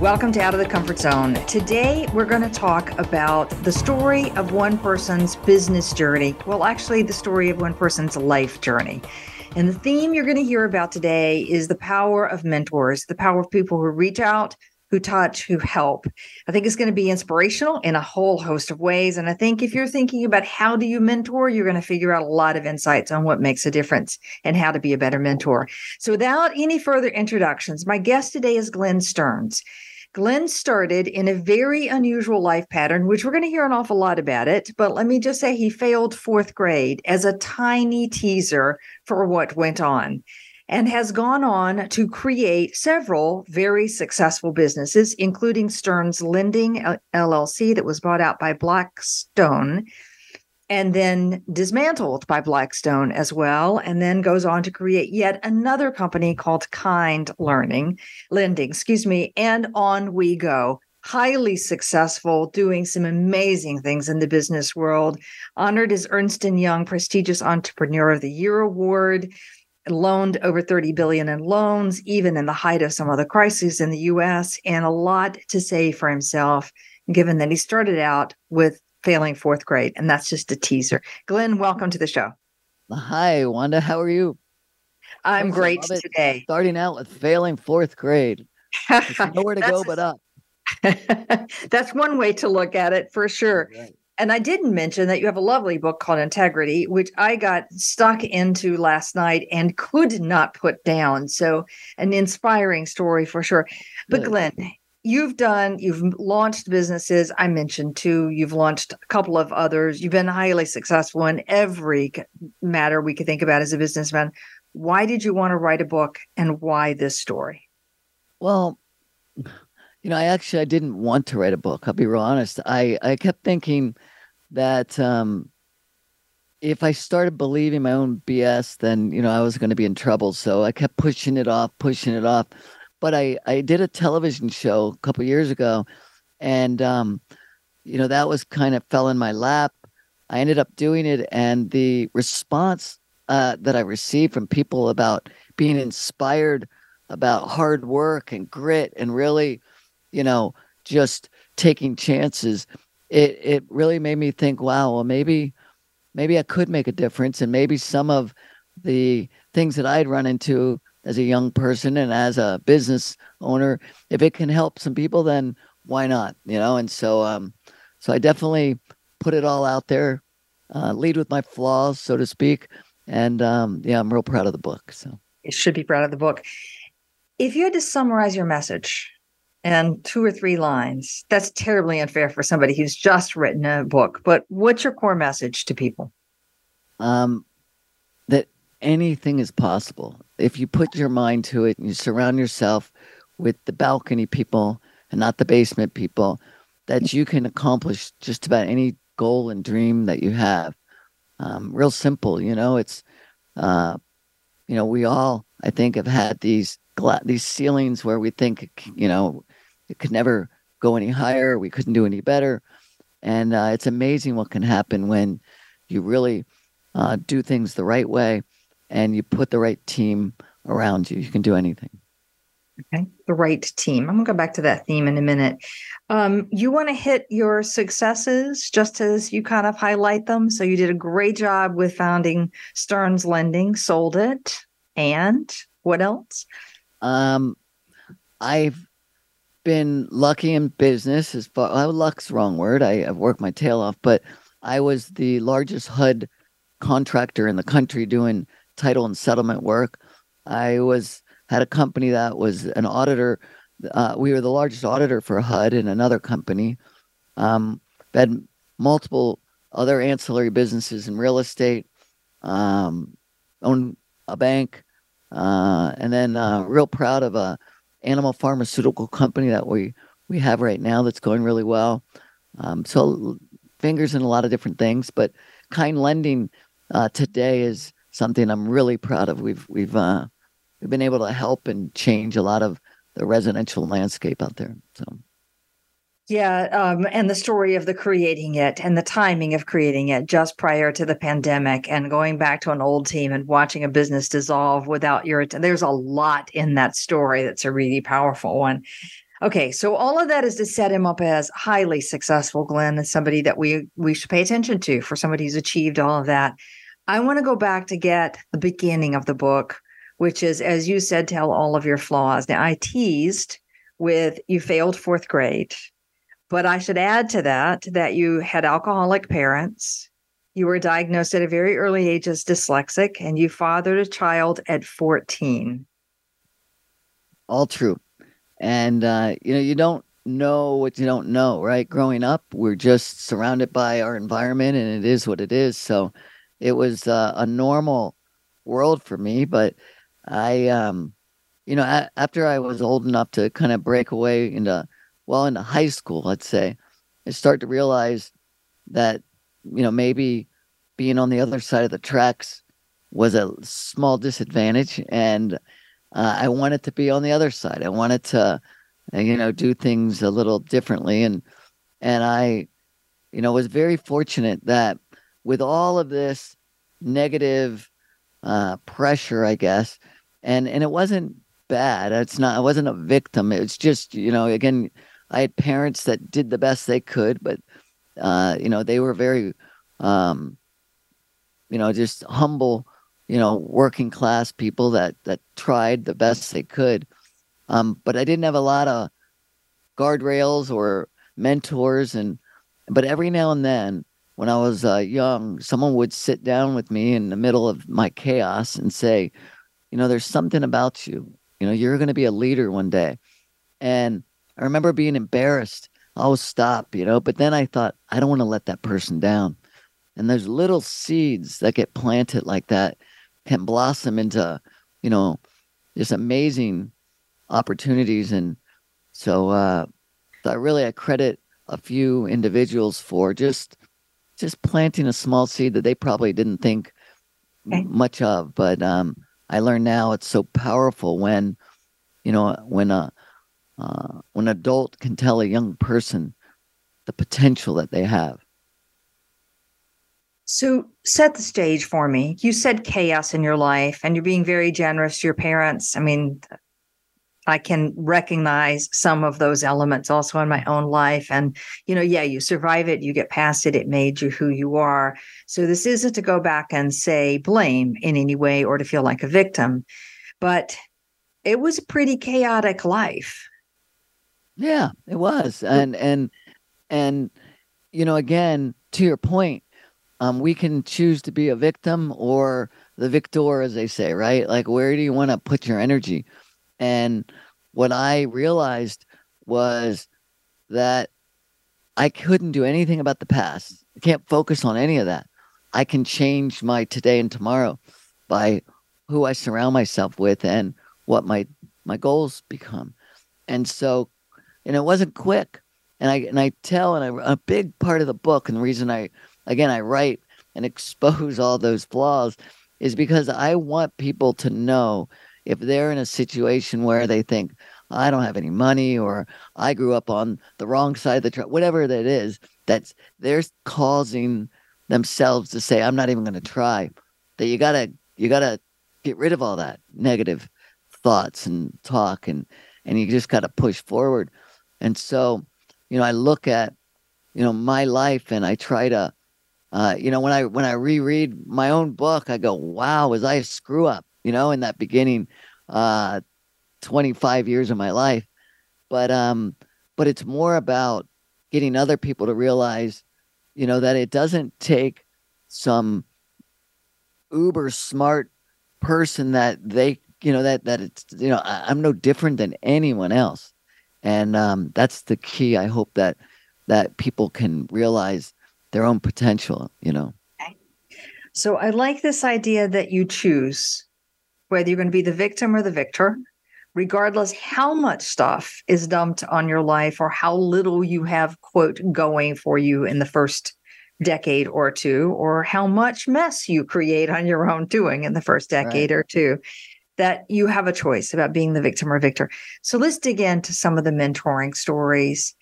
Welcome to Out of the Comfort Zone. Today, we're going to talk about the story of one person's business journey. Well, actually, the story of one person's life journey. And the theme you're going to hear about today is the power of mentors, the power of people who reach out, who touch, who help. I think it's going to be inspirational in a whole host of ways. And I think if you're thinking about how do you mentor, you're going to figure out a lot of insights on what makes a difference and how to be a better mentor. So without any further introductions, my guest today is Glenn Stearns. Glenn started in a very unusual life pattern, which we're going to hear an awful lot about it. But let me just say he failed fourth grade as a tiny teaser for what went on and has gone on to create several very successful businesses, including Stearns Lending LLC, that was bought out by Blackstone and then dismantled by Blackstone as well, and then goes on to create yet another company called Kind Learning, Lending, excuse me, and on we go. Highly successful, doing some amazing things in the business world. Honored as Ernst and Young prestigious Entrepreneur of the Year award, loaned over 30 billion in loans, even in the height of some of the crises in the US, and a lot to say for himself, given that he started out with failing fourth grade. And that's just a teaser. Glenn, welcome to the show. Hi, Wanda. How are you? I'm great today. Starting out with failing fourth grade. nowhere to go but up. that's one way to look at it for sure. Right. And I didn't mention that you have a lovely book called Integrity, which I got stuck into last night and could not put down. So, an inspiring story for sure. But, Glenn, you've done, you've launched businesses. I mentioned two, you've launched a couple of others. You've been highly successful in every matter we could think about as a businessman. Why did you want to write a book and why this story? Well, you know, I actually I didn't want to write a book. I'll be real honest. I I kept thinking that um, if I started believing my own BS, then you know I was going to be in trouble. So I kept pushing it off, pushing it off. But I I did a television show a couple years ago, and um, you know that was kind of fell in my lap. I ended up doing it, and the response uh, that I received from people about being inspired about hard work and grit and really you know, just taking chances, it it really made me think, wow, well maybe maybe I could make a difference and maybe some of the things that I'd run into as a young person and as a business owner, if it can help some people, then why not? You know, and so um so I definitely put it all out there, uh, lead with my flaws, so to speak. And um, yeah, I'm real proud of the book. So you should be proud of the book. If you had to summarize your message, and two or three lines. That's terribly unfair for somebody who's just written a book. But what's your core message to people? Um, anything is possible if you put your mind to it and you surround yourself with the balcony people and not the basement people. That you can accomplish just about any goal and dream that you have. Um, real simple, you know. It's, uh, you know, we all I think have had these gla- these ceilings where we think, you know, it could never go any higher. We couldn't do any better. And uh, it's amazing what can happen when you really uh, do things the right way and you put the right team around you. You can do anything. Okay, the right team. I'm gonna go back to that theme in a minute. Um, you want to hit your successes just as you kind of highlight them. So you did a great job with founding Stearns Lending, sold it, and what else? Um, I've been lucky in business as far well, luck's wrong word. I, I've worked my tail off, but I was the largest HUD contractor in the country doing title and settlement work. I was had a company that was an auditor. Uh, we were the largest auditor for HUD in another company. Um, had multiple other ancillary businesses in real estate, um, owned a bank, uh, and then uh, real proud of a animal pharmaceutical company that we we have right now that's going really well. Um, so fingers in a lot of different things, but kind lending uh, today is something I'm really proud of. We've we've uh, we've been able to help and change a lot of the residential landscape out there. So. Yeah, um, and the story of the creating it and the timing of creating it just prior to the pandemic and going back to an old team and watching a business dissolve without your there's a lot in that story that's a really powerful one. Okay, so all of that is to set him up as highly successful, Glenn, as somebody that we we should pay attention to for somebody who's achieved all of that. I want to go back to get the beginning of the book, which is, as you said, tell all of your flaws. Now, I teased with you failed fourth grade, but I should add to that that you had alcoholic parents. You were diagnosed at a very early age as dyslexic, and you fathered a child at 14. All true. And, uh, you know, you don't know what you don't know, right? Growing up, we're just surrounded by our environment and it is what it is. So, it was uh, a normal world for me. But I, um, you know, a- after I was old enough to kind of break away into, well, into high school, let's say, I start to realize that, you know, maybe being on the other side of the tracks was a small disadvantage. And uh, I wanted to be on the other side. I wanted to, uh, you know, do things a little differently. And, and I, you know, was very fortunate that with all of this negative uh, pressure, I guess, and and it wasn't bad. It's not. I wasn't a victim. It's just you know, again, I had parents that did the best they could, but uh, you know, they were very, um, you know, just humble, you know, working class people that that tried the best they could. Um, but I didn't have a lot of guardrails or mentors, and but every now and then when I was uh, young, someone would sit down with me in the middle of my chaos and say, you know, there's something about you. You know, you're going to be a leader one day. And I remember being embarrassed. I'll stop, you know, but then I thought, I don't want to let that person down. And there's little seeds that get planted like that can blossom into, you know, just amazing opportunities. And so, uh, so I really I credit a few individuals for just just planting a small seed that they probably didn't think okay. much of. But um, I learned now it's so powerful when, you know, when a uh, when an adult can tell a young person the potential that they have. So, set the stage for me. You said chaos in your life, and you're being very generous to your parents. I mean, I can recognize some of those elements also in my own life. And, you know, yeah, you survive it, you get past it, it made you who you are. So this isn't to go back and say blame in any way or to feel like a victim, but it was a pretty chaotic life. Yeah, it was. And, and, and, you know, again, to your point, um, we can choose to be a victim or the victor, as they say, right? Like, where do you want to put your energy? And what I realized was that I couldn't do anything about the past. I can't focus on any of that. I can change my today and tomorrow by who I surround myself with and what my my goals become. And so, and it wasn't quick. And I and I tell and I, a big part of the book and the reason I again I write and expose all those flaws is because I want people to know if they're in a situation where they think, I don't have any money or I grew up on the wrong side of the track, whatever that is, that's they're causing themselves to say, I'm not even going to try. That you gotta you gotta get rid of all that negative thoughts and talk and and you just gotta push forward. And so, you know, I look at, you know, my life and I try to uh, you know, when I when I reread my own book, I go, wow, was I a screw up? You know, in that beginning uh 25 years of my life. But um but it's more about getting other people to realize, you know, that it doesn't take some uber smart person that they, you know, that that it's you know, I, I'm no different than anyone else. And um that's the key. I hope that that people can realize their own potential, you know. So I like this idea that you choose whether you're going to be the victim or the victor, regardless how much stuff is dumped on your life or how little you have, quote, going for you in the first decade or two, or how much mess you create on your own doing in the first decade right. or two, that you have a choice about being the victim or victor. So let's dig into some of the mentoring stories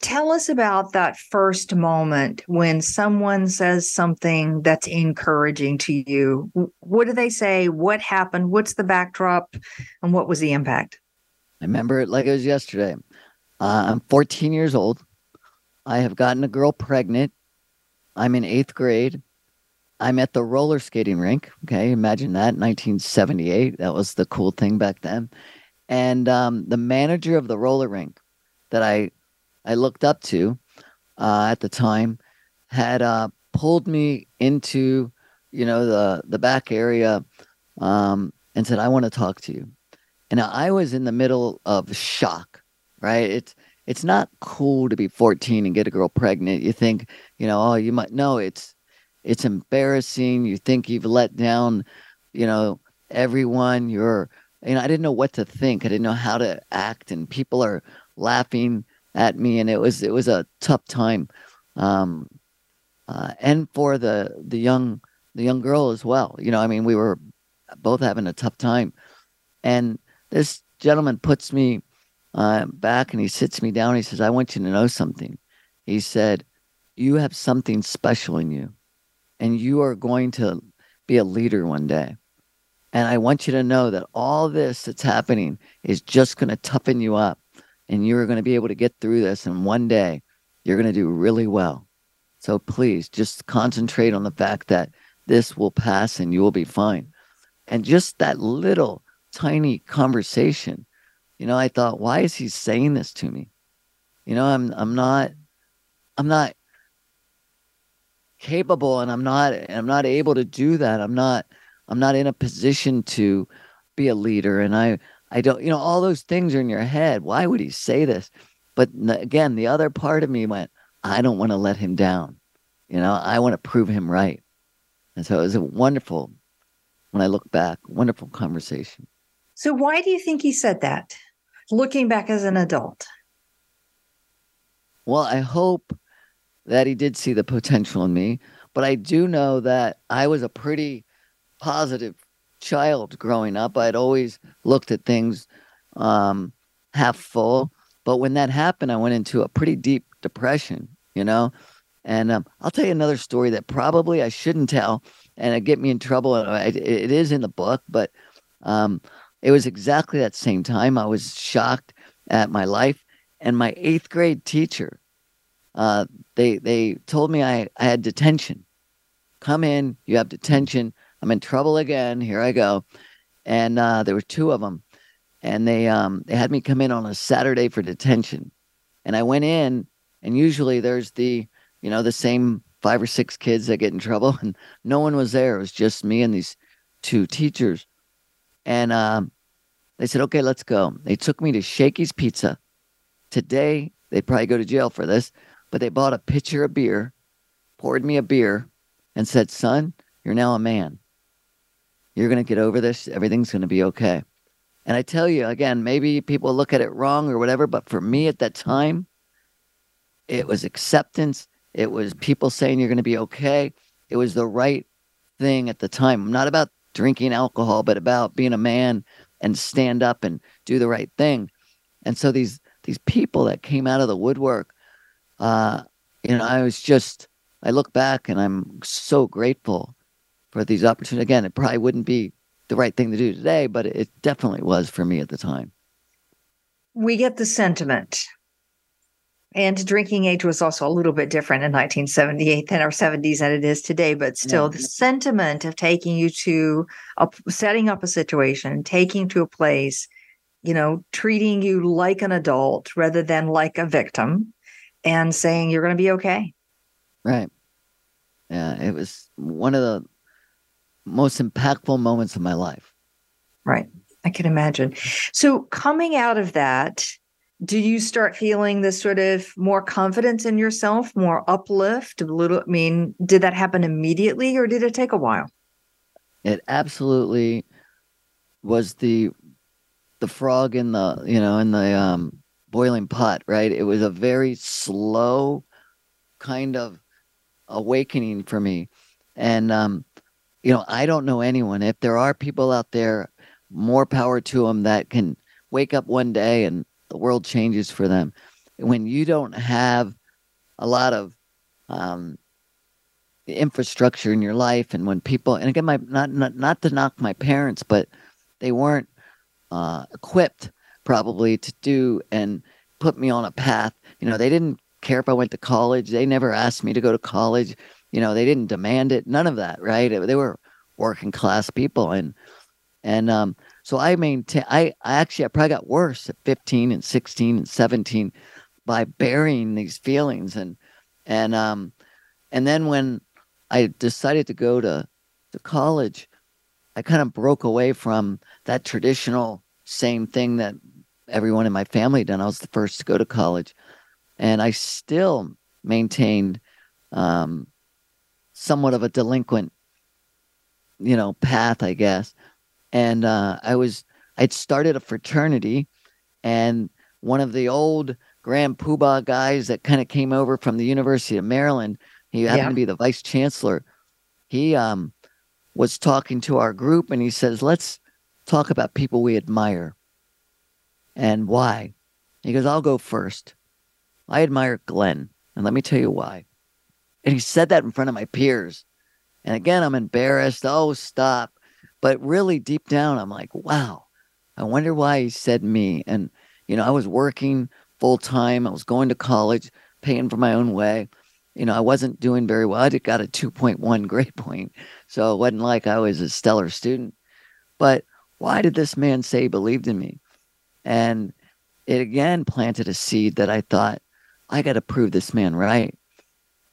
tell us about that first moment when someone says something that's encouraging to you. What do they say? What happened? What's the backdrop? And what was the impact? I remember it like it was yesterday. Uh, I'm 14 years old. I have gotten a girl pregnant. I'm in eighth grade. I'm at the roller skating rink. Okay, imagine that, 1978. That was the cool thing back then. And um, the manager of the roller rink that I I looked up to uh, at the time had uh, pulled me into, you know, the the back area um, and said, "I want to talk to you." And I was in the middle of shock. Right? It's it's not cool to be 14 and get a girl pregnant. You think, you know, oh, you might no. It's it's embarrassing. You think you've let down, you know, everyone. You're, you know, I didn't know what to think. I didn't know how to act, and people are laughing at me, and it was it was a tough time, um, uh, and for the the young the young girl as well. You know, I mean, we were both having a tough time, and this gentleman puts me uh, back and he sits me down. He says, "I want you to know something." He said, "You have something special in you, and you are going to be a leader one day." And I want you to know that all this that's happening is just going to toughen you up and you're going to be able to get through this. And one day you're going to do really well. So please just concentrate on the fact that this will pass and you will be fine. And just that little tiny conversation, you know, I thought, why is he saying this to me? You know, I'm I'm not I'm not capable and I'm not and I'm not able to do that. I'm not I'm not in a position to be a leader and I I don't, you know, all those things are in your head. Why would he say this? But again, the other part of me went, I don't want to let him down. You know, I want to prove him right. And so it was a wonderful, when I look back, wonderful conversation. So why do you think he said that? Looking back as an adult. Well, I hope that he did see the potential in me, but I do know that I was a pretty positive child growing up. I'd always looked at things um, half full. But when that happened, I went into a pretty deep depression, you know? And um, I'll tell you another story that probably I shouldn't tell and it get me in trouble. It, it is in the book, but um, it was exactly that same time. I was shocked at my life. And my eighth grade teacher, uh, they, they told me I, I had detention. Come in, you have detention. I'm in trouble again. Here I go. And uh, there were two of them, and they um, they had me come in on a Saturday for detention, and I went in, and usually there's the you know the same five or six kids that get in trouble, and no one was there. It was just me and these two teachers, and um, they said, "Okay, let's go." They took me to Shakey's Pizza. Today they'd probably go to jail for this, but they bought a pitcher of beer, poured me a beer, and said, "Son, you're now a man." You're going to get over this. Everything's going to be okay. And I tell you, again, maybe people look at it wrong or whatever, but for me at that time, it was acceptance. It was people saying you're going to be okay. It was the right thing at the time. I'm not about drinking alcohol, but about being a man and stand up and do the right thing. And so these these people that came out of the woodwork, uh, you know, I was just I look back and I'm so grateful for these opportunities. Again, it probably wouldn't be the right thing to do today, but it definitely was for me at the time. We get the sentiment. And drinking age was also a little bit different in 1978 than our 70s than it is today, but still yeah. the sentiment of taking you to a, setting up a situation, taking to a place, you know, treating you like an adult rather than like a victim and saying you're going to be okay. Right. Yeah, it was one of the most impactful moments of my life. Right. I can imagine. So, coming out of that, do you start feeling this sort of more confidence in yourself, more uplift? A little, I mean, did that happen immediately or did it take a while? It absolutely was the the frog in the you know in the um, boiling pot, right? It was a very slow kind of awakening for me, and um, you know I don't know anyone. If there are people out there, more power to them that can wake up one day and the world changes for them. When you don't have a lot of um, infrastructure in your life, and when people, and again, my not not not to knock my parents, but they weren't uh, equipped probably to do and put me on a path. You know, they didn't care if I went to college. They never asked me to go to college. You know, they didn't demand it. None of that, right? They were working class people, and and um, so I maintain. I, I actually I probably got worse at 15 and 16 and 17 by burying these feelings and and um and then when I decided to go to to college, I kind of broke away from that traditional same thing that everyone in my family done. I was the first to go to college, and I still maintained um, somewhat of a delinquent, you know, path, I guess. And uh, I was I'd started a fraternity, and one of the old Grand Poobah guys that kind of came over from the University of Maryland, he happened yeah. to be the vice chancellor. He um, was talking to our group, and he says, "Let's talk about people we admire and why. He goes, I'll go first. I admire Glenn, and let me tell you why. And he said that in front of my peers. And again, I'm embarrassed. Oh, stop. But really, deep down, I'm like, wow, I wonder why he said me. And, you know, I was working full time, I was going to college, paying for my own way. You know, I wasn't doing very well. I got a 2.1 grade point. So it wasn't like I was a stellar student. But why did this man say he believed in me? And it again planted a seed that I thought, I got to prove this man right.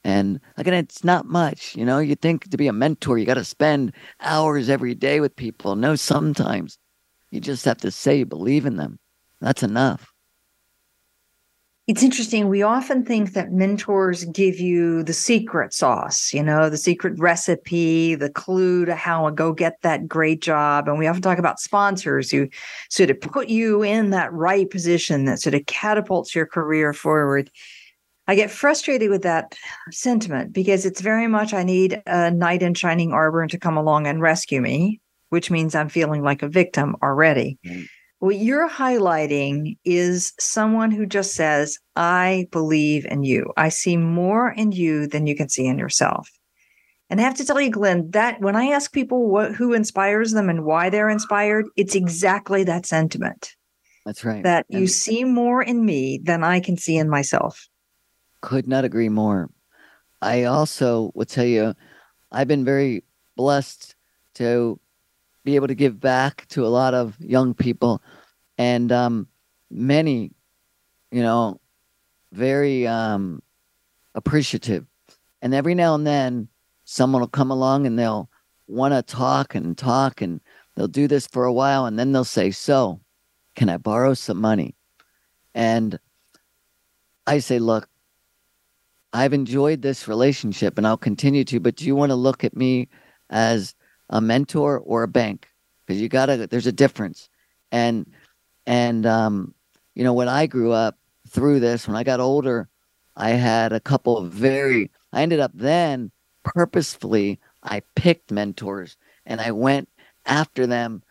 And again, it's not much. You know, you think to be a mentor, you got to spend hours every day with people. No, sometimes you just have to say you believe in them. That's enough. It's interesting. We often think that mentors give you the secret sauce, you know, the secret recipe, the clue to how to go get that great job. And we often talk about sponsors who sort of put you in that right position that sort of catapults your career forward. I get frustrated with that sentiment because it's very much I need a knight in shining armor to come along and rescue me, which means I'm feeling like a victim already. Mm-hmm what you're highlighting is someone who just says, I believe in you. I see more in you than you can see in yourself. And I have to tell you, Glenn, that when I ask people what who inspires them and why they're inspired, it's exactly that sentiment. That's right. That and you see more in me than I can see in myself. Could not agree more. I also will tell you, I've been very blessed to be able to give back to a lot of young people and um, many, you know, very um, appreciative. And every now and then, someone will come along and they'll want to talk and talk, and they'll do this for a while, and then they'll say, "So, can I borrow some money?" And I say, "Look, I've enjoyed this relationship, and I'll continue to. But do you want to look at me as a mentor or a bank because you gotta there's a difference and and um you know when i grew up through this when i got older i had a couple of very i ended up then purposefully i picked mentors and i went after them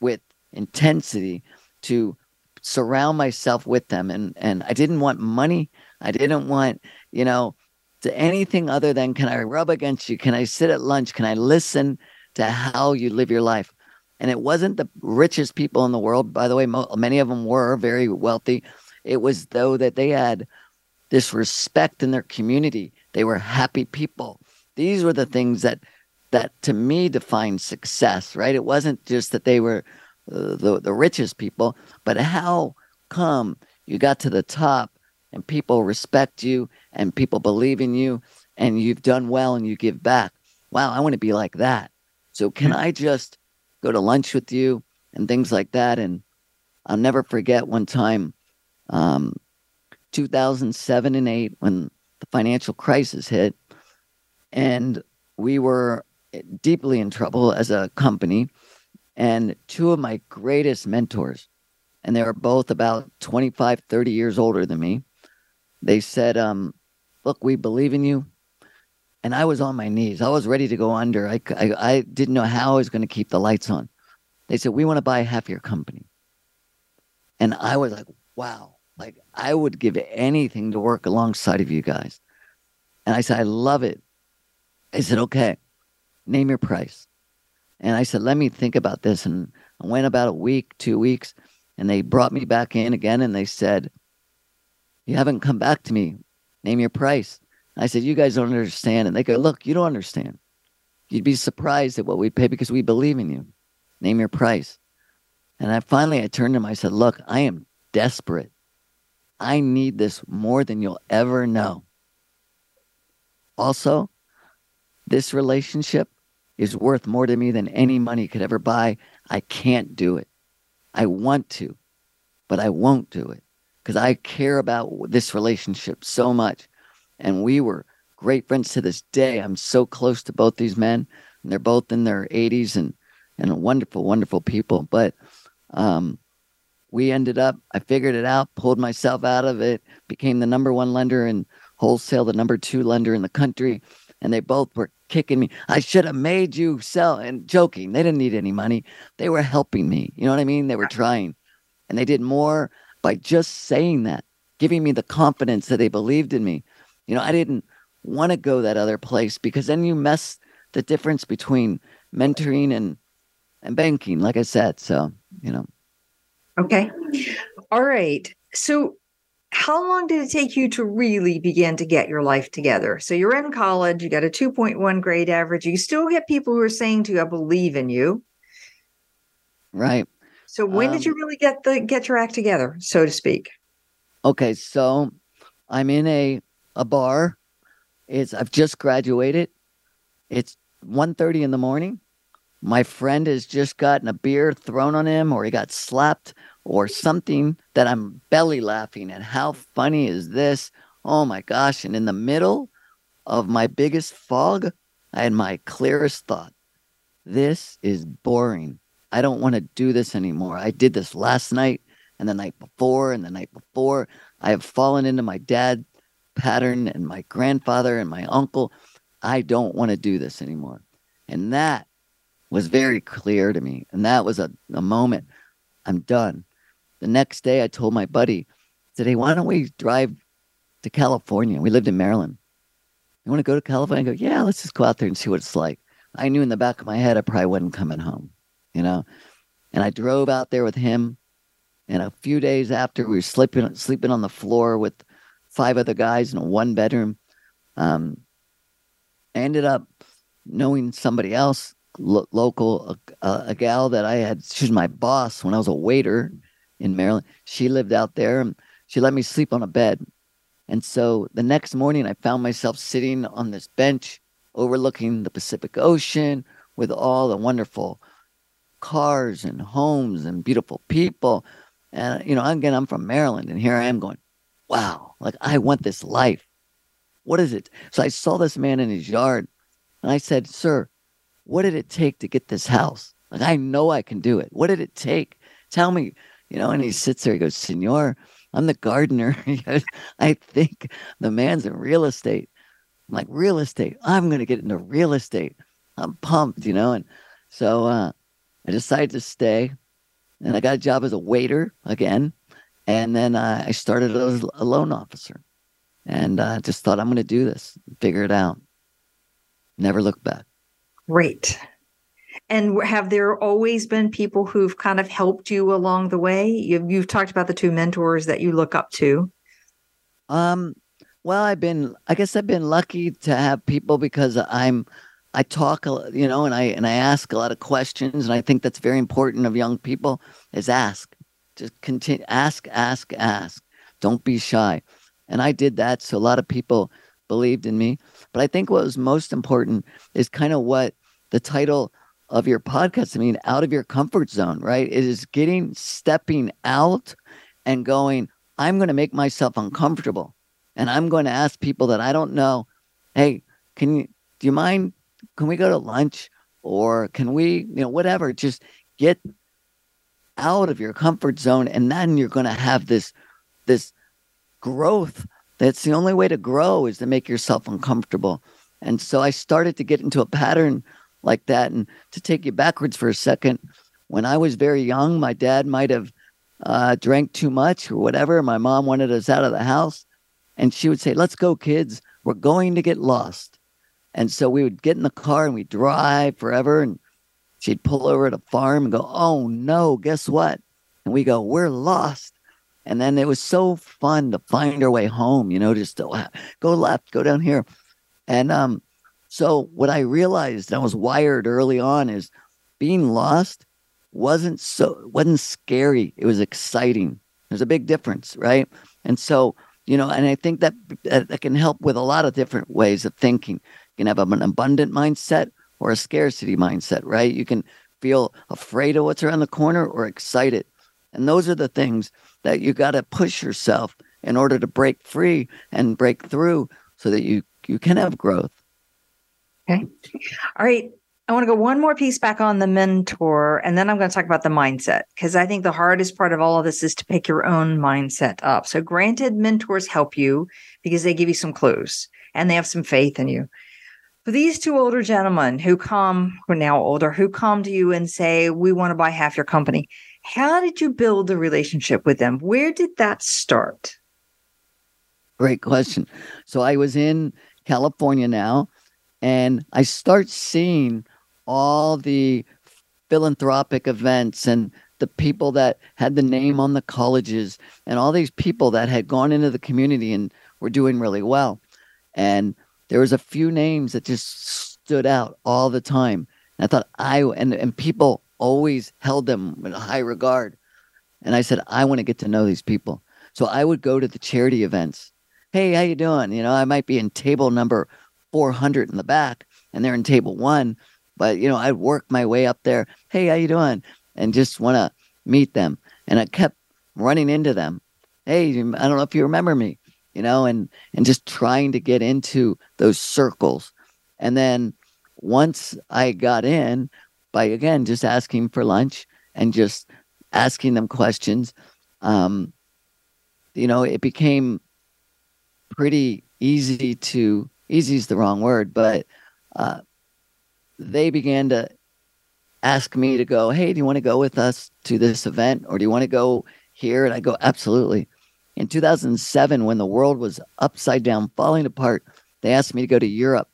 with intensity to surround myself with them and and i didn't want money i didn't want you know to anything other than can i rub against you can i sit at lunch can i listen to how you live your life. And it wasn't the richest people in the world. By the way, mo- many of them were very wealthy. It was though that they had this respect in their community. They were happy people. These were the things that that to me defined success, right? It wasn't just that they were uh, the the richest people, but how come you got to the top and people respect you and people believe in you and you've done well and you give back. Wow, I want to be like that. So can I just go to lunch with you and things like that? And I'll never forget one time, um, 2007 and 8, when the financial crisis hit, and we were deeply in trouble as a company. And two of my greatest mentors, and they were both about 25, 30 years older than me. They said, um, Look, we believe in you. And I was on my knees. I was ready to go under. I, I, I didn't know how I was going to keep the lights on. They said, We want to buy half your company. And I was like, Wow, like I would give anything to work alongside of you guys. And I said, I love it. I said, Okay, name your price. And I said, Let me think about this. And I went about a week, two weeks, and they brought me back in again and they said, You haven't come back to me. Name your price. I said, You guys don't understand. And they go, Look, you don't understand. You'd be surprised at what we pay because we believe in you. Name your price. And I finally I turned to him. I said, Look, I am desperate. I need this more than you'll ever know. Also, this relationship is worth more to me than any money could ever buy. I can't do it. I want to, but I won't do it because I care about this relationship so much. And we were great friends to this day. I'm so close to both these men, and they're both in their 80s and and wonderful, wonderful people. But um, we ended up, I figured it out, pulled myself out of it, became the number one lender in wholesale, the number two lender in the country. And they both were kicking me. I should have made you sell and joking. They didn't need any money. They were helping me. You know what I mean? They were trying. And they did more by just saying that, giving me the confidence that they believed in me. You know, I didn't want to go that other place because then you mess the difference between mentoring and and banking, like I said. So, you know. Okay. All right. So how long did it take you to really begin to get your life together? So you're in college, you got a 2.1 grade average. You still get people who are saying to you, I believe in you. Right. So when um, did you really get the get your act together, so to speak? Okay, so I'm in a a bar. It's I've just graduated. It's 1:30 in the morning. My friend has just gotten a beer thrown on him or he got slapped or something that I'm belly laughing at. How funny is this? Oh my gosh. And in the middle of my biggest fog, I had my clearest thought. This is boring. I don't want to do this anymore. I did this last night and the night before and the night before. I have fallen into my dad pattern and my grandfather and my uncle. I don't want to do this anymore. And that was very clear to me. And that was a, a moment. I'm done. The next day, I told my buddy, today, why don't we drive to California? We lived in Maryland. You want to go to California? I go, yeah, let's just go out there and see what it's like. I knew in the back of my head I probably wasn't coming home you know. And I drove out there with him. And a few days after, we were sleeping sleeping on the floor with five other guys in a one bedroom. Um, I ended up knowing somebody else, lo- local, a, a, gal that I had. She was my boss when I was a waiter in Maryland. She lived out there, and she let me sleep on a bed. And so the next morning, I found myself sitting on this bench overlooking the Pacific Ocean with all the wonderful cars and homes and beautiful people. And, you know, again, I'm from Maryland and here I am going, wow, like I want this life. What is it? So I saw this man in his yard and I said, sir, what did it take to get this house? Like, I know I can do it. What did it take? Tell me, you know, and he sits there, he goes, Senor, I'm the gardener. I think the man's in real estate. I'm like, real estate. I'm going to get into real estate. I'm pumped, you know? And so, uh, I decided to stay, and I got a job as a waiter again. And then uh, I started as a loan officer, and I uh, just thought I'm going to do this, figure it out, never look back. Great. And have there always been people who've kind of helped you along the way? You've, you've talked about the two mentors that you look up to. Um, well, I've been, I guess I've been lucky to have people because I'm I talk, a, you know, and I and I ask a lot of questions, and I think that's very important of young people is ask, just continue, ask, ask, ask. Don't be shy, and I did that. So a lot of people believed in me. But I think what was most important is kind of what the title of your podcast. I mean, out of your comfort zone, right? It is getting, stepping out, and going. I'm going to make myself uncomfortable, and I'm going to ask people that I don't know. Hey, can you? Do you mind can we go to lunch? Or can we, you know, whatever, just get out of your comfort zone and then you're going to have this this growth that's the only way to grow is to make yourself uncomfortable. And so i started to get into a pattern like that. And to take you backwards for a second when i was very young my dad might have uh, drank too much or whatever. My mom wanted us out of the house. And she would say let's go kids. We're going to get lost and so we would get in the car and we'd drive forever and she'd pull over at a farm and go, Oh no, guess what? And we go, We're lost. And then it was so fun to find our way home, you know, just to go left, go down here. And um, so what I realized I was wired early on is being lost wasn't so wasn't scary. It was exciting. There's a big difference, right? And so, you know, and I think that that can help with a lot of different ways of thinking. You can have an abundant mindset or a scarcity mindset, right? You can feel afraid of what's around the corner or excited. And those are the things that you got to push yourself in order to break free and break through so that you you can have growth. Okay. All right. I want to go one more piece back on the mentor, and then I'm going to talk about the mindset because I think the hardest part of all of this is to pick your own mindset up. So, granted, mentors help you because they give you some clues and they have some faith in you. For these two older gentlemen who come, who are now older, who come to you and say, We want to buy half your company, how did you build a relationship with them? Where did that start? Great question. So I was in California now, and I start seeing all the philanthropic events and the people that had the name on the colleges and all these people that had gone into the community and were doing really well. And there was a few names that just stood out all the time. And I thought I and and people always held them in high regard. And I said, I want to get to know these people. So I would go to the charity events. Hey, how you doing? You know, I might be in table number 400 in the back and they're in table 1, but you know, I'd work my way up there. Hey, how you doing? And just want to meet them. And I kept running into them. Hey, I don't know if you remember me you know, and and just trying to get into those circles. And then once I got in by again just asking for lunch and just asking them questions, um, you know, it became pretty easy to easy is the wrong word, but uh, they began to ask me to go, hey, do you want to go with us to this event or do you want to go here? And I go, absolutely in 2007 when the world was upside down falling apart they asked me to go to europe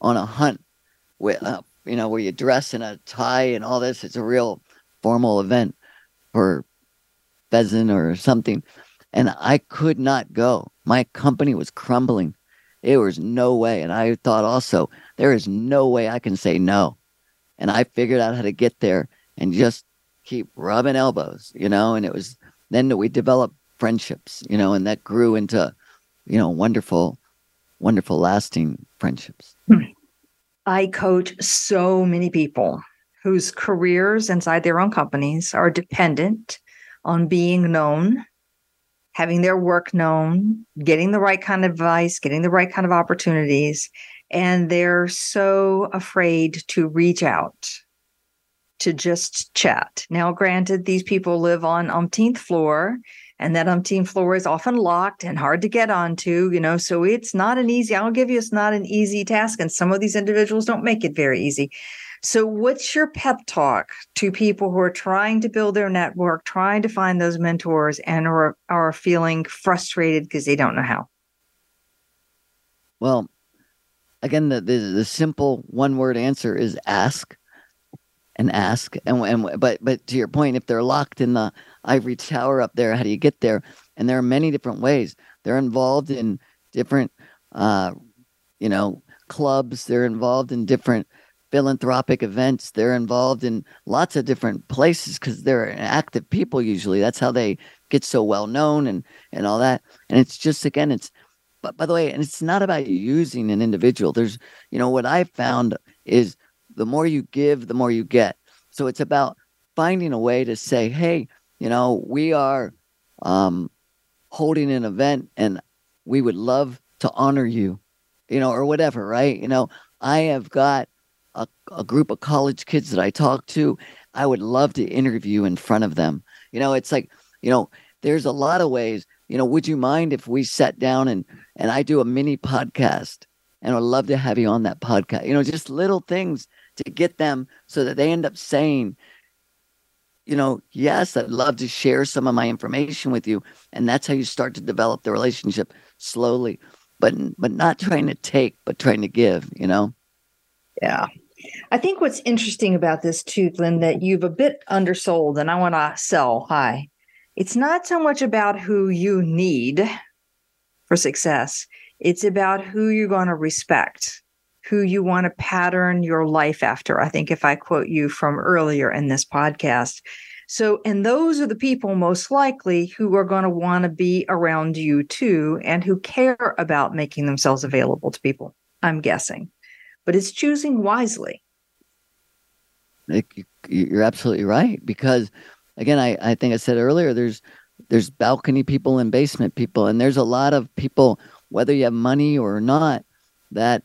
on a hunt with uh, you know where you dress in a tie and all this. It's a real formal event for pheasant or something. And i could not go. My company was crumbling. There was no way. And i thought also there is no way i can say no. And i figured out how to get there and just keep rubbing elbows you know and it was then that we developed friendships, you know, and that grew into, you know, wonderful, wonderful, lasting friendships. I coach so many people whose careers inside their own companies are dependent on being known, having their work known, getting the right kind of advice, getting the right kind of opportunities. And they're so afraid to reach out to just chat. Now, granted, these people live on umpteenth floor and that umpteen floor is often locked and hard to get onto you know so it's not an easy i'll give you it's not an easy task and some of these individuals don't make it very easy. So what's your pep talk to people who are trying to build their network trying to find those mentors and are, are feeling frustrated because they don't know how? Well again the, the, the simple one word answer is ask and ask and, and but but to your point if they're locked in the ivory tower up there how do you get there? And there are many different ways. They're involved in different uh you know clubs. They're involved in different philanthropic events. They're involved in lots of different places because they're active people usually. That's how they get so well known and and all that. And it's just again it's but by the way and it's not about using an individual. There's you know what i found is the more you give, the more you get. So it's about finding a way to say, hey, you know, we are um, holding an event and we would love to honor you, you know, or whatever, right? You know, I have got a, a group of college kids that I talk to. I would love to interview in front of them. You know, it's like, you know, there's a lot of ways, you know, would you mind if we sat down and and I do a mini podcast and I'd love to have you on that podcast. You know, just little things to get them so that they end up saying, you know, yes, I'd love to share some of my information with you. And that's how you start to develop the relationship slowly, but but not trying to take, but trying to give, you know? Yeah. I think what's interesting about this too, Glenn, that you've a bit undersold and I want to sell high. It's not so much about who you need for success. It's about who you're going to respect who you want to pattern your life after. I think if I quote you from earlier in this podcast. So, and those are the people most likely who are going to want to be around you too, and who care about making themselves available to people, I'm guessing. But it's choosing wisely. You're absolutely right. Because again, I, I think I said earlier, there's there's balcony people and basement people, and there's a lot of people, whether you have money or not, that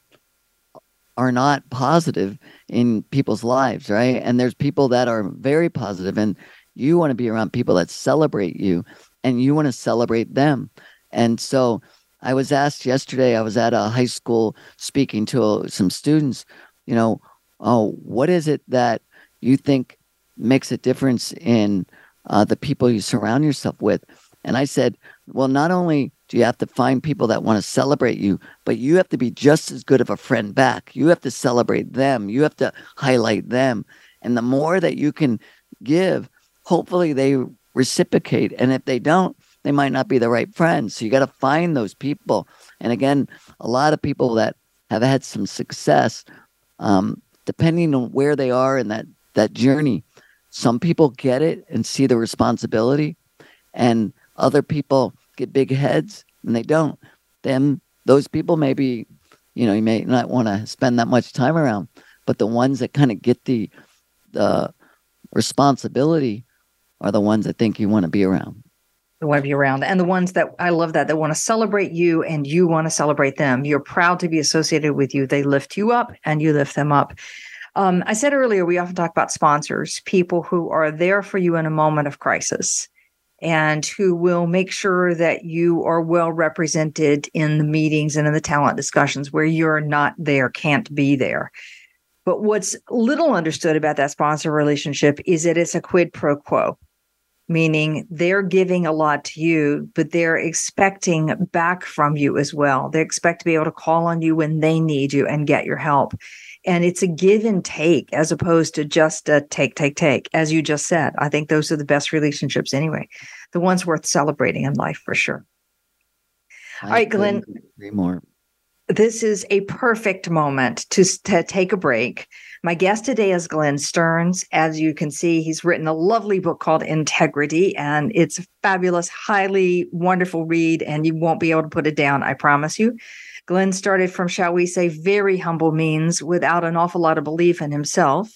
are not positive in people's lives, right? And there's people that are very positive, and you want to be around people that celebrate you and you want to celebrate them. And so I was asked yesterday, I was at a high school speaking to some students, you know, oh, what is it that you think makes a difference in uh, the people you surround yourself with? And I said, well, not only do you have to find people that want to celebrate you, but you have to be just as good of a friend back. You have to celebrate them. You have to highlight them. And the more that you can give, hopefully they reciprocate. And if they don't, they might not be the right friends. So you got to find those people. And again, a lot of people that have had some success, um, depending on where they are in that that journey, some people get it and see the responsibility, and other people get big heads and they don't, then those people maybe, you know, you may not want to spend that much time around. But the ones that kind of get the the responsibility are the ones that think you want to be around. The want to be around. And the ones that I love that that want to celebrate you and you want to celebrate them. You're proud to be associated with you. They lift you up and you lift them up. Um, I said earlier, we often talk about sponsors, people who are there for you in a moment of crisis and who will make sure that you are well represented in the meetings and in the talent discussions where you're not there, can't be there. But what's little understood about that sponsor relationship is that it's a quid pro quo, meaning they're giving a lot to you, but they're expecting back from you as well. They expect to be able to call on you when they need you and get your help. And it's a give and take as opposed to just a take, take, take, as you just said. I think those are the best relationships anyway, the ones worth celebrating in life for sure. I All right, Glenn. Agree more. This is a perfect moment to, to take a break. My guest today is Glenn Stearns. As you can see, he's written a lovely book called Integrity, and it's a fabulous, highly wonderful read, and you won't be able to put it down, I promise you. Glenn started from, shall we say, very humble means without an awful lot of belief in himself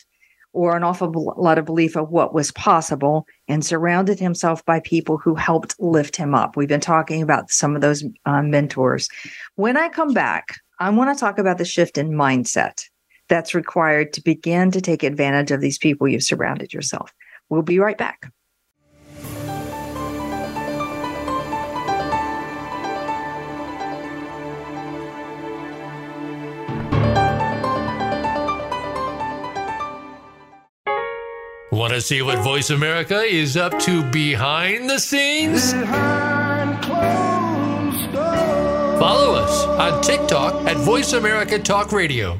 or an awful lot of belief of what was possible and surrounded himself by people who helped lift him up. We've been talking about some of those uh, mentors. When I come back, I want to talk about the shift in mindset that's required to begin to take advantage of these people you've surrounded yourself. We'll be right back. Want to see what Voice America is up to behind the scenes? Behind Follow us on TikTok at Voice America Talk Radio.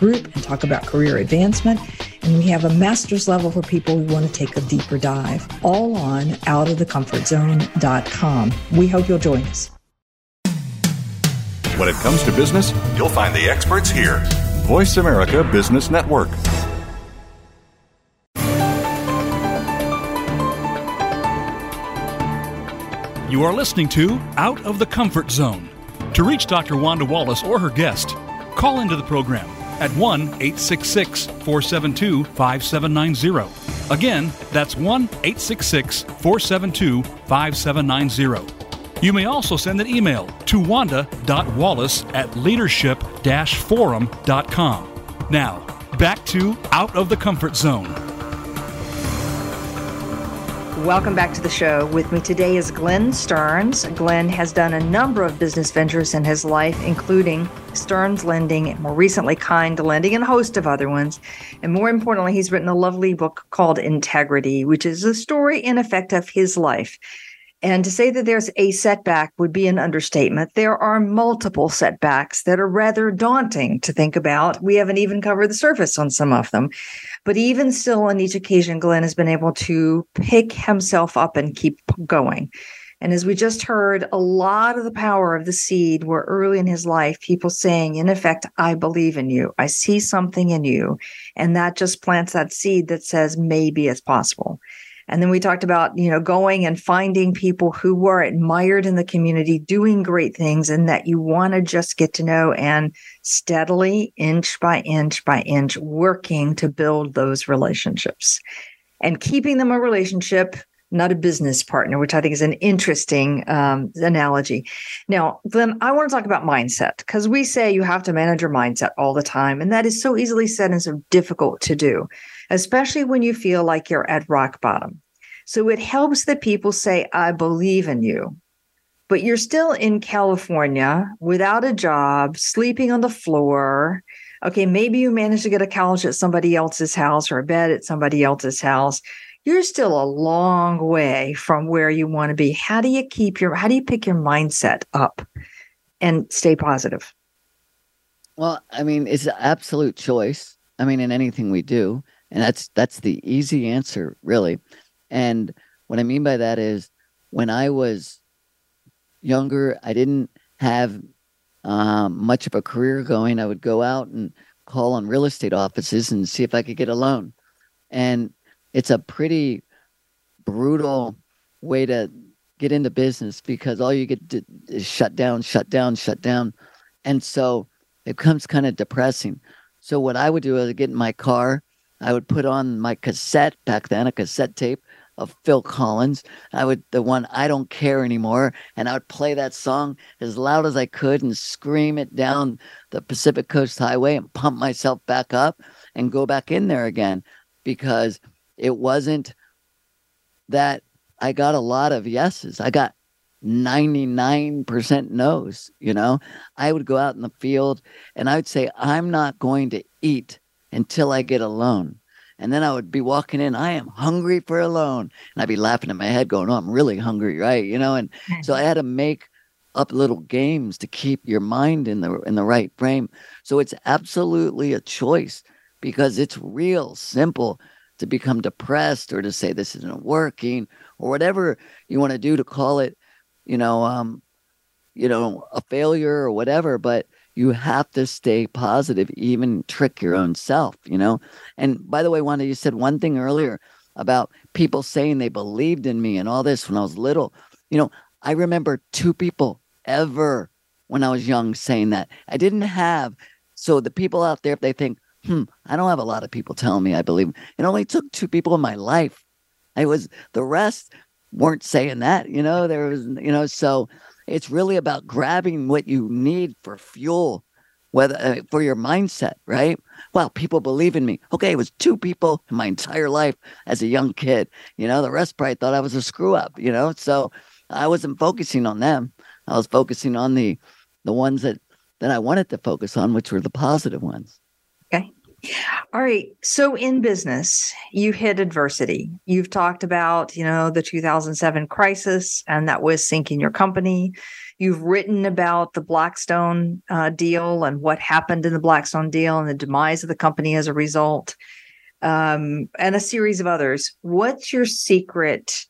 group and talk about career advancement. And we have a master's level for people who want to take a deeper dive, all on outofthecomfortzone.com. We hope you'll join us. When it comes to business, you'll find the experts here. Voice America Business Network. You are listening to Out of the Comfort Zone. To reach Dr. Wanda Wallace or her guest, call into the program at 1 866 472 5790. Again, that's 1 866 472 5790. You may also send an email to wanda.wallace at leadership forum.com. Now, back to Out of the Comfort Zone. Welcome back to the show. With me today is Glenn Stearns. Glenn has done a number of business ventures in his life, including Stearns Lending, and more recently Kind Lending, and a host of other ones. And more importantly, he's written a lovely book called Integrity, which is a story, in effect, of his life. And to say that there's a setback would be an understatement. There are multiple setbacks that are rather daunting to think about. We haven't even covered the surface on some of them. But even still, on each occasion, Glenn has been able to pick himself up and keep going. And as we just heard, a lot of the power of the seed were early in his life, people saying, in effect, I believe in you. I see something in you. And that just plants that seed that says, maybe it's possible. And then we talked about, you know, going and finding people who were admired in the community, doing great things, and that you want to just get to know and steadily, inch by inch by inch, working to build those relationships. And keeping them a relationship not a business partner, which I think is an interesting um, analogy. Now, then I want to talk about mindset because we say you have to manage your mindset all the time. And that is so easily said and so difficult to do especially when you feel like you're at rock bottom. So it helps that people say, I believe in you. But you're still in California without a job, sleeping on the floor. Okay, maybe you managed to get a couch at somebody else's house or a bed at somebody else's house. You're still a long way from where you want to be. How do you keep your, how do you pick your mindset up and stay positive? Well, I mean, it's an absolute choice. I mean, in anything we do and that's that's the easy answer really and what i mean by that is when i was younger i didn't have um, much of a career going i would go out and call on real estate offices and see if i could get a loan and it's a pretty brutal way to get into business because all you get to is shut down shut down shut down and so it becomes kind of depressing so what i would do is I'd get in my car I would put on my cassette back then, a cassette tape of Phil Collins. I would the one I don't care anymore, and I would play that song as loud as I could and scream it down the Pacific Coast Highway and pump myself back up and go back in there again because it wasn't that I got a lot of yeses. I got 99% no's, you know. I would go out in the field and I would say I'm not going to eat until I get a loan. And then I would be walking in, I am hungry for a loan. And I'd be laughing in my head, going, Oh, I'm really hungry, right? You know, and so I had to make up little games to keep your mind in the in the right frame. So it's absolutely a choice because it's real simple to become depressed or to say this isn't working or whatever you want to do to call it, you know, um, you know, a failure or whatever. But you have to stay positive, even trick your own self, you know? And by the way, Wanda, you said one thing earlier about people saying they believed in me and all this when I was little. You know, I remember two people ever when I was young saying that. I didn't have, so the people out there, if they think, hmm, I don't have a lot of people telling me I believe, it only took two people in my life. I was, the rest weren't saying that, you know, there was, you know, so it's really about grabbing what you need for fuel, whether uh, for your mindset, right? Well, people believe in me. Okay, it was two people in my entire life as a young kid. You know, the rest probably thought I was a screw up. You know, so I wasn't focusing on them. I was focusing on the the ones that that I wanted to focus on, which were the positive ones. Okay. All right. So in business, you hit adversity. You've talked about, you know, the 2007 crisis, and that was sinking your company. You've written about the Blackstone uh, deal and what happened in the Blackstone deal and the demise of the company as a result, um, and a series of others. What's your secret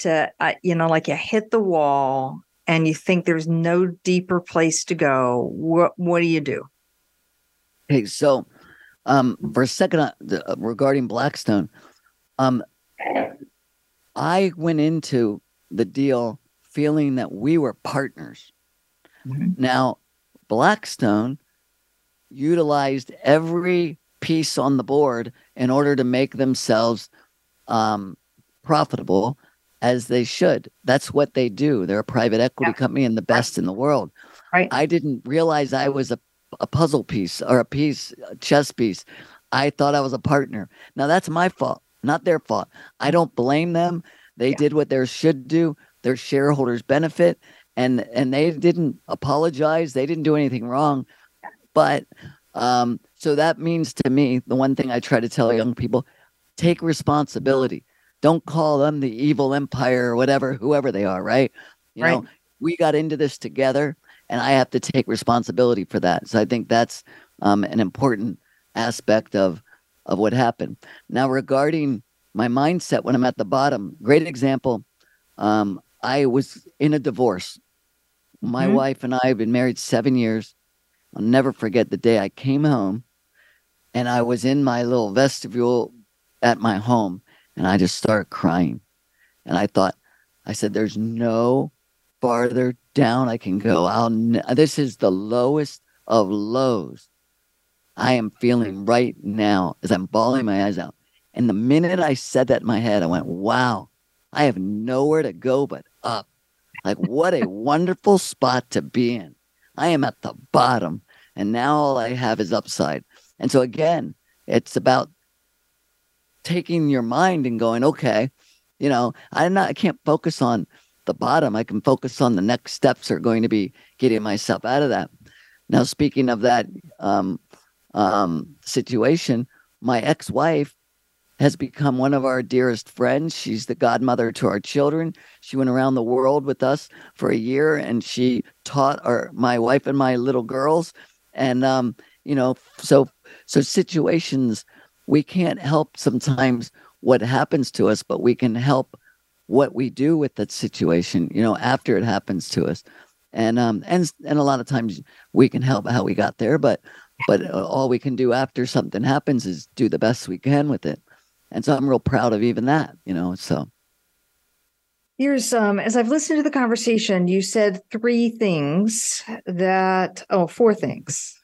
to, uh, you know, like you hit the wall and you think there's no deeper place to go? What What do you do? Hey, so um, for a second, uh, uh, regarding Blackstone, um, I went into the deal feeling that we were partners. Mm-hmm. Now, Blackstone utilized every piece on the board in order to make themselves um, profitable as they should. That's what they do. They're a private equity yeah. company and the best in the world. Right. I didn't realize I was a, a puzzle piece or a piece, a chess piece. I thought I was a partner. Now that's my fault, not their fault. I don't blame them. They yeah. did what they should do. Their shareholders benefit and and they didn't apologize. They didn't do anything wrong. But um, so that means to me, the one thing I try to tell young people, take responsibility. Don't call them the evil empire or whatever, whoever they are, right? You right. know, we got into this together and I have to take responsibility for that. So I think that's um, an important aspect of of what happened. Now, regarding my mindset when I'm at the bottom, great example. Um, I was in a divorce. My mm-hmm. wife and I have been married seven years. I'll never forget the day I came home and I was in my little vestibule at my home and I just started crying. And I thought, I said, there's no farther down I can go. I'll, this is the lowest of lows I am feeling right now as I'm bawling my eyes out. And the minute I said that in my head, I went, wow, I have nowhere to go but up. Like, what a wonderful spot to be in. I am at the bottom, and now all I have is upside. And so, again, it's about taking your mind and going, okay, you know, I'm not, I can't focus on the bottom. I can focus on the next steps are going to be getting myself out of that. Now, speaking of that um, um, situation, my ex wife has become one of our dearest friends. She's the godmother to our children. She went around the world with us for a year and she taught our my wife and my little girls. And um, you know, so so situations we can't help sometimes what happens to us, but we can help what we do with that situation, you know, after it happens to us. And um and and a lot of times we can help how we got there, but but all we can do after something happens is do the best we can with it and so I'm real proud of even that, you know. So here's um as I've listened to the conversation, you said three things that oh, four things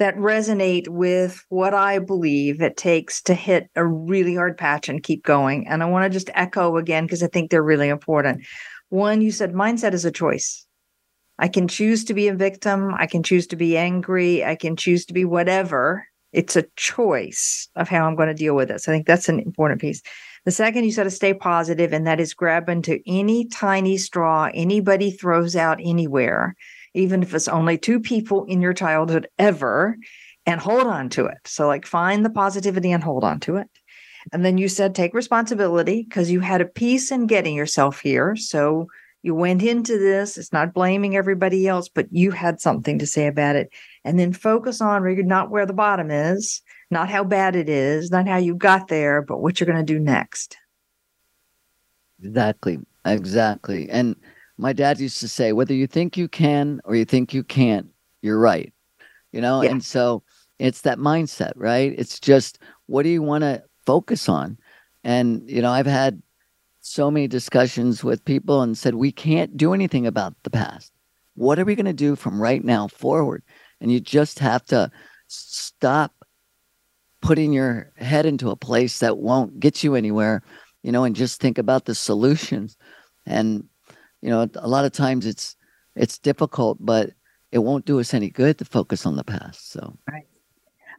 that resonate with what I believe it takes to hit a really hard patch and keep going. And I want to just echo again because I think they're really important. One, you said mindset is a choice. I can choose to be a victim. I can choose to be angry. I can choose to be whatever it's a choice of how I'm going to deal with this. I think that's an important piece. The second, you said to stay positive, and that is grab into any tiny straw anybody throws out anywhere, even if it's only two people in your childhood ever, and hold on to it. So, like, find the positivity and hold on to it. And then you said take responsibility because you had a piece in getting yourself here. So, you went into this, it's not blaming everybody else, but you had something to say about it. And then focus on not where the bottom is, not how bad it is, not how you got there, but what you're going to do next. Exactly. Exactly. And my dad used to say, whether you think you can or you think you can't, you're right. You know, yeah. and so it's that mindset, right? It's just what do you want to focus on? And, you know, I've had so many discussions with people and said, we can't do anything about the past. What are we going to do from right now forward? And you just have to stop putting your head into a place that won't get you anywhere, you know, and just think about the solutions. And, you know, a lot of times it's, it's difficult, but it won't do us any good to focus on the past. So, right.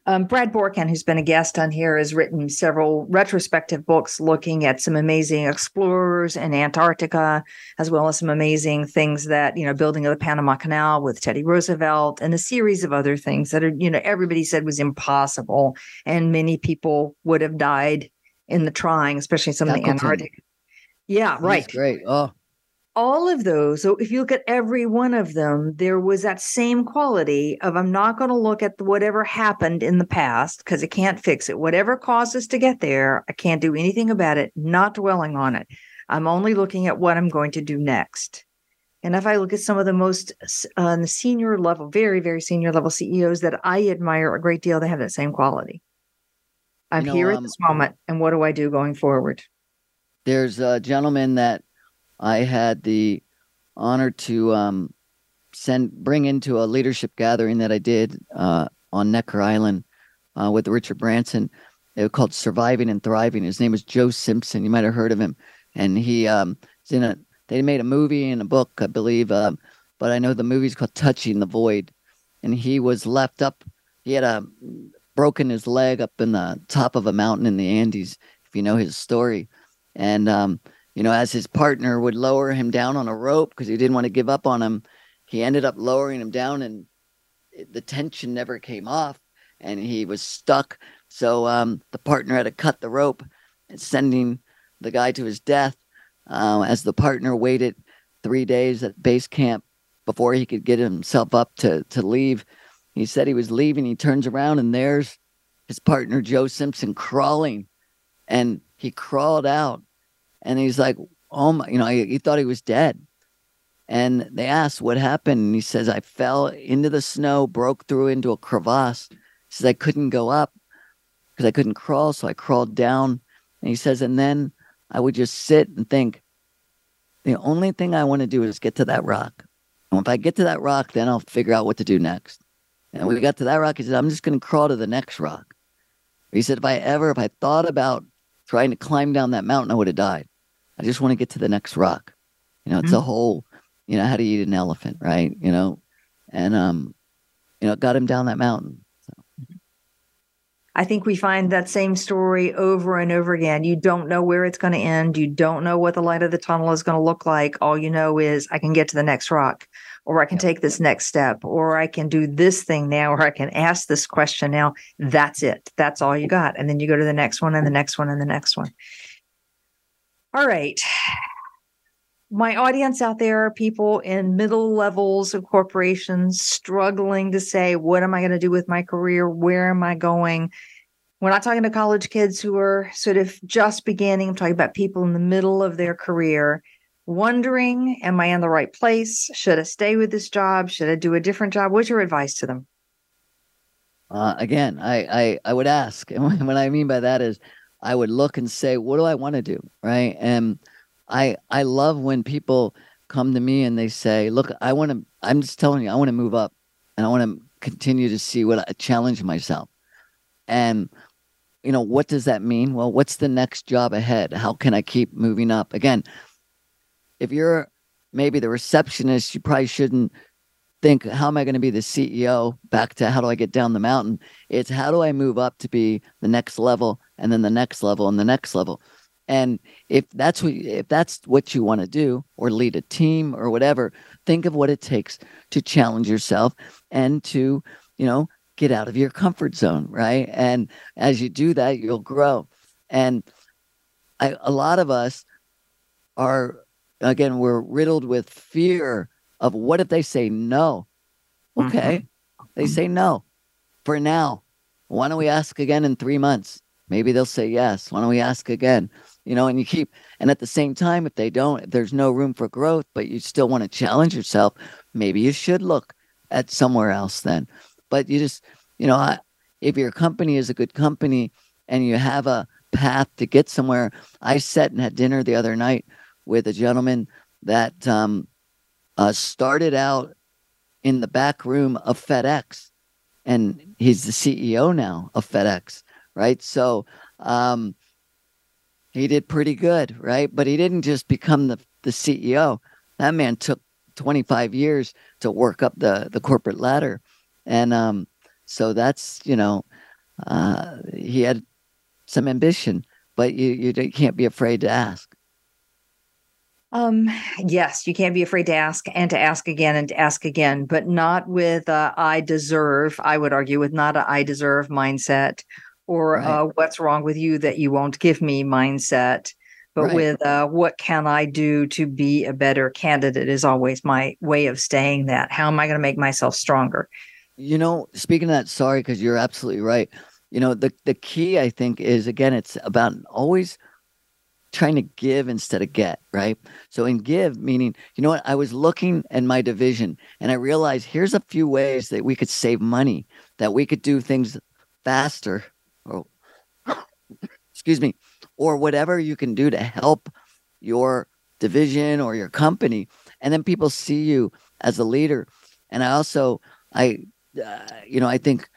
Um, Brad Borkan, who's been a guest on here, has written several retrospective books looking at some amazing explorers in Antarctica, as well as some amazing things that, you know, building of the Panama Canal with Teddy Roosevelt and a series of other things that are, you know, everybody said was impossible. And many people would have died in the trying, especially some Shackleton. of the Antarctic. Yeah, right. great. Oh, all of those so if you look at every one of them there was that same quality of i'm not going to look at whatever happened in the past because it can't fix it. Whatever caused us to get there i can't do anything about it not dwelling on it. I'm only looking at what i'm going to do next. And if i look at some of the most uh, the senior level very very senior level ceos that i admire a great deal they have that same quality. I'm you know, here um, at this moment and what do i do going forward? there's a gentleman that I had the honor to um, send bring into a leadership gathering that I did uh, on Necker Island uh, with Richard Branson. It was called Surviving and Thriving. His name is Joe Simpson. You might have heard of him, and he um, is in a. They made a movie and a book, I believe, um, but I know the movie's called Touching the Void, and he was left up. He had a broken his leg up in the top of a mountain in the Andes. If you know his story, and um, you know, as his partner would lower him down on a rope because he didn't want to give up on him, he ended up lowering him down and the tension never came off and he was stuck. So um, the partner had to cut the rope sending the guy to his death uh, as the partner waited three days at base camp before he could get himself up to, to leave. He said he was leaving. He turns around and there's his partner, Joe Simpson, crawling. And he crawled out and he's like, oh my, you know, he, he thought he was dead. And they asked what happened. And he says, I fell into the snow, broke through into a crevasse. He says, I couldn't go up because I couldn't crawl. So I crawled down. And he says, and then I would just sit and think, the only thing I want to do is get to that rock. And if I get to that rock, then I'll figure out what to do next. And we got to that rock. He said, I'm just going to crawl to the next rock. He said, if I ever, if I thought about trying to climb down that mountain, I would have died. I just want to get to the next rock. You know, it's mm-hmm. a whole you know, how to eat an elephant, right? You know, and um, you know, got him down that mountain. So. I think we find that same story over and over again. You don't know where it's going to end. You don't know what the light of the tunnel is going to look like. All you know is I can get to the next rock, or I can take this next step, or I can do this thing now, or I can ask this question now. That's it. That's all you got. And then you go to the next one and the next one and the next one. All right my audience out there are people in middle levels of corporations struggling to say, what am I going to do with my career? Where am I going? We're not talking to college kids who are sort of just beginning. I'm talking about people in the middle of their career, wondering, am I in the right place? Should I stay with this job? Should I do a different job? What's your advice to them? Uh, again, I, I I would ask, and what I mean by that is, I would look and say, what do I want to do, right? And I I love when people come to me and they say, "Look, I want to. I'm just telling you, I want to move up, and I want to continue to see what I challenge myself." And you know, what does that mean? Well, what's the next job ahead? How can I keep moving up? Again, if you're maybe the receptionist, you probably shouldn't think, how am I going to be the CEO? Back to how do I get down the mountain? It's how do I move up to be the next level and then the next level and the next level. And if that's what if that's what you want to do or lead a team or whatever, think of what it takes to challenge yourself and to, you know, get out of your comfort zone, right? And as you do that, you'll grow. And I, a lot of us are again, we're riddled with fear of what if they say no? Okay. Mm-hmm. They say no for now. Why don't we ask again in three months? Maybe they'll say yes. Why don't we ask again? you know, and you keep, and at the same time, if they don't, if there's no room for growth, but you still want to challenge yourself, maybe you should look at somewhere else then. But you just, you know, I, if your company is a good company and you have a path to get somewhere, I sat and had dinner the other night with a gentleman that um, uh, started out in the back room of FedEx, and he's the CEO now of FedEx, right? So, um, he did pretty good, right? But he didn't just become the, the CEO. That man took 25 years to work up the, the corporate ladder. And um, so that's, you know, uh, he had some ambition, but you, you can't be afraid to ask. Um, yes, you can't be afraid to ask and to ask again and to ask again, but not with uh, I deserve, I would argue, with not a I deserve mindset or right. uh, what's wrong with you that you won't give me mindset but right. with uh, what can i do to be a better candidate is always my way of saying that how am i going to make myself stronger you know speaking of that sorry because you're absolutely right you know the, the key i think is again it's about always trying to give instead of get right so in give meaning you know what i was looking at my division and i realized here's a few ways that we could save money that we could do things faster or excuse me, or whatever you can do to help your division or your company. and then people see you as a leader. And I also, I, uh, you know, I think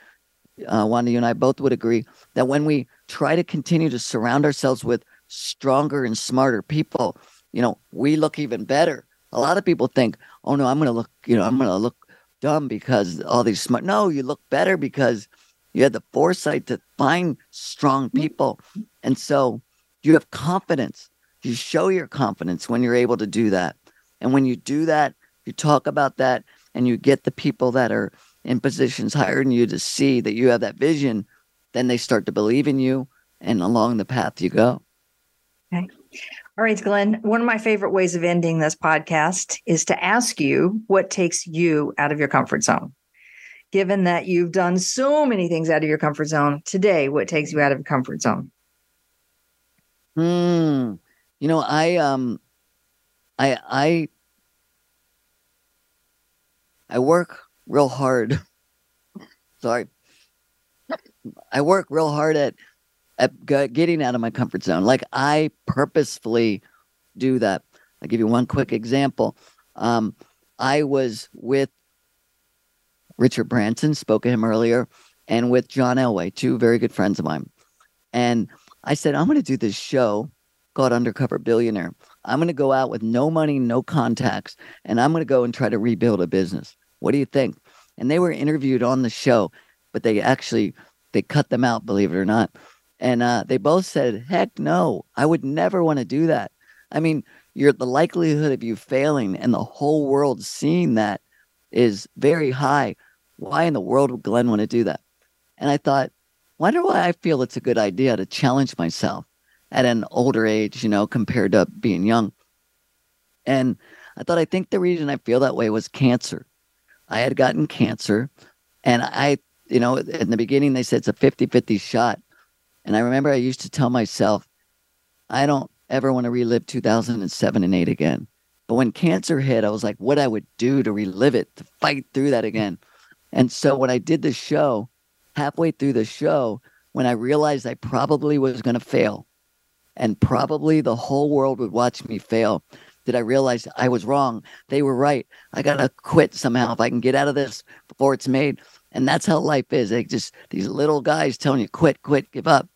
uh, Wanda, you and I both would agree that when we try to continue to surround ourselves with stronger and smarter people, you know, we look even better. A lot of people think, oh no, I'm going to look, you know, I'm going to look dumb because all these smart. No, you look better because you had the foresight to find strong mm-hmm. people. And so you have confidence. You show your confidence when you're able to do that. And when you do that, you talk about that and you get the people that are in positions higher than you to see that you have that vision, then they start to believe in you and along the path you go. Okay. All right, Glenn. One of my favorite ways of ending this podcast is to ask you what takes you out of your comfort zone. Given that you've done so many things out of your comfort zone today, what takes you out of your comfort zone? Hmm. You know, I um I I I work real hard. Sorry. I work real hard at at getting out of my comfort zone. Like I purposefully do that. I'll give you one quick example. Um, I was with Richard Branson, spoke of him earlier, and with John Elway, two very good friends of mine. And I said, I'm going to do this show called Undercover Billionaire. I'm going to go out with no money, no contacts, and I'm going to go and try to rebuild a business. What do you think? And they were interviewed on the show, but they actually they cut them out, believe it or not. And uh, they both said, "Heck no, I would never want to do that." I mean, you're the likelihood of you failing and the whole world seeing that is very high. Why in the world would Glenn want to do that? And I thought, wonder why I feel it's a good idea to challenge myself at an older age, you know, compared to being young. And I thought, I think the reason I feel that way was cancer. I had gotten cancer, and I, you know, in the beginning, they said it's a 50 50 shot. And I remember I used to tell myself, I don't ever want to relive 2007 and 8 again. But when cancer hit, I was like, what I would do to relive it, to fight through that again. And so when I did the show, halfway through the show, when I realized I probably was going to fail and probably the whole world would watch me fail, did I realize I was wrong? They were right. I got to quit somehow if I can get out of this before it's made. And that's how life is. They just, these little guys telling you, quit, quit, give up.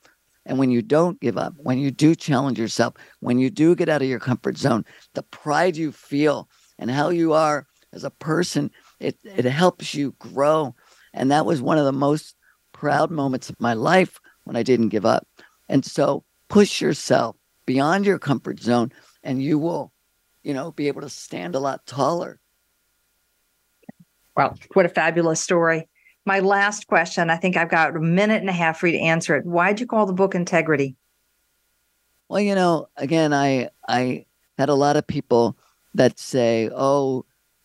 And when you don't give up, when you do challenge yourself, when you do get out of your comfort zone, the pride you feel and how you are as a person, it, it helps you grow. And that was one of the most proud moments of my life when I didn't give up. And so push yourself beyond your comfort zone and you will, you know, be able to stand a lot taller. Well, what a fabulous story my last question. I think I've got a minute and a half for you to answer it. Why'd you call the book Integrity? Well, you know, again, I I had a lot of people that say, "Oh,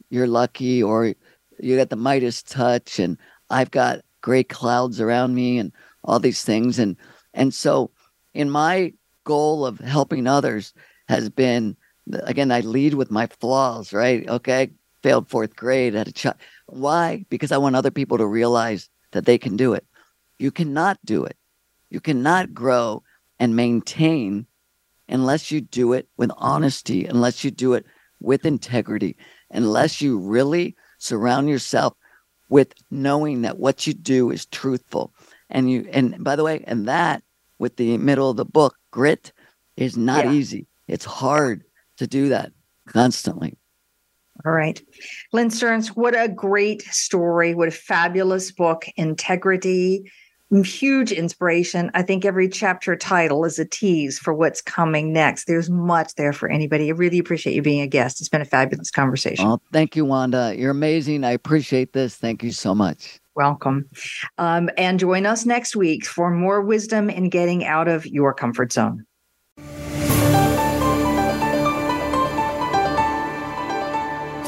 you're lucky," or "You got the Midas touch," and I've got gray clouds around me, and all these things, and and so in my goal of helping others has been again I lead with my flaws, right? Okay, failed fourth grade, had a child. Why? Because I want other people to realize that they can do it. You cannot do it. You cannot grow and maintain unless you do it with honesty, unless you do it with integrity, unless you really surround yourself with knowing that what you do is truthful. And you and by the way, and that with the middle of the book, grit is not yeah. easy. It's hard to do that constantly. All right. Glenn Stearns, what a great story. What a fabulous book. Integrity, huge inspiration. I think every chapter title is a tease for what's coming next. There's much there for anybody. I really appreciate you being a guest. It's been a fabulous conversation. Oh, thank you, Wanda. You're amazing. I appreciate this. Thank you so much. Welcome. Um, and join us next week for more wisdom in getting out of your comfort zone.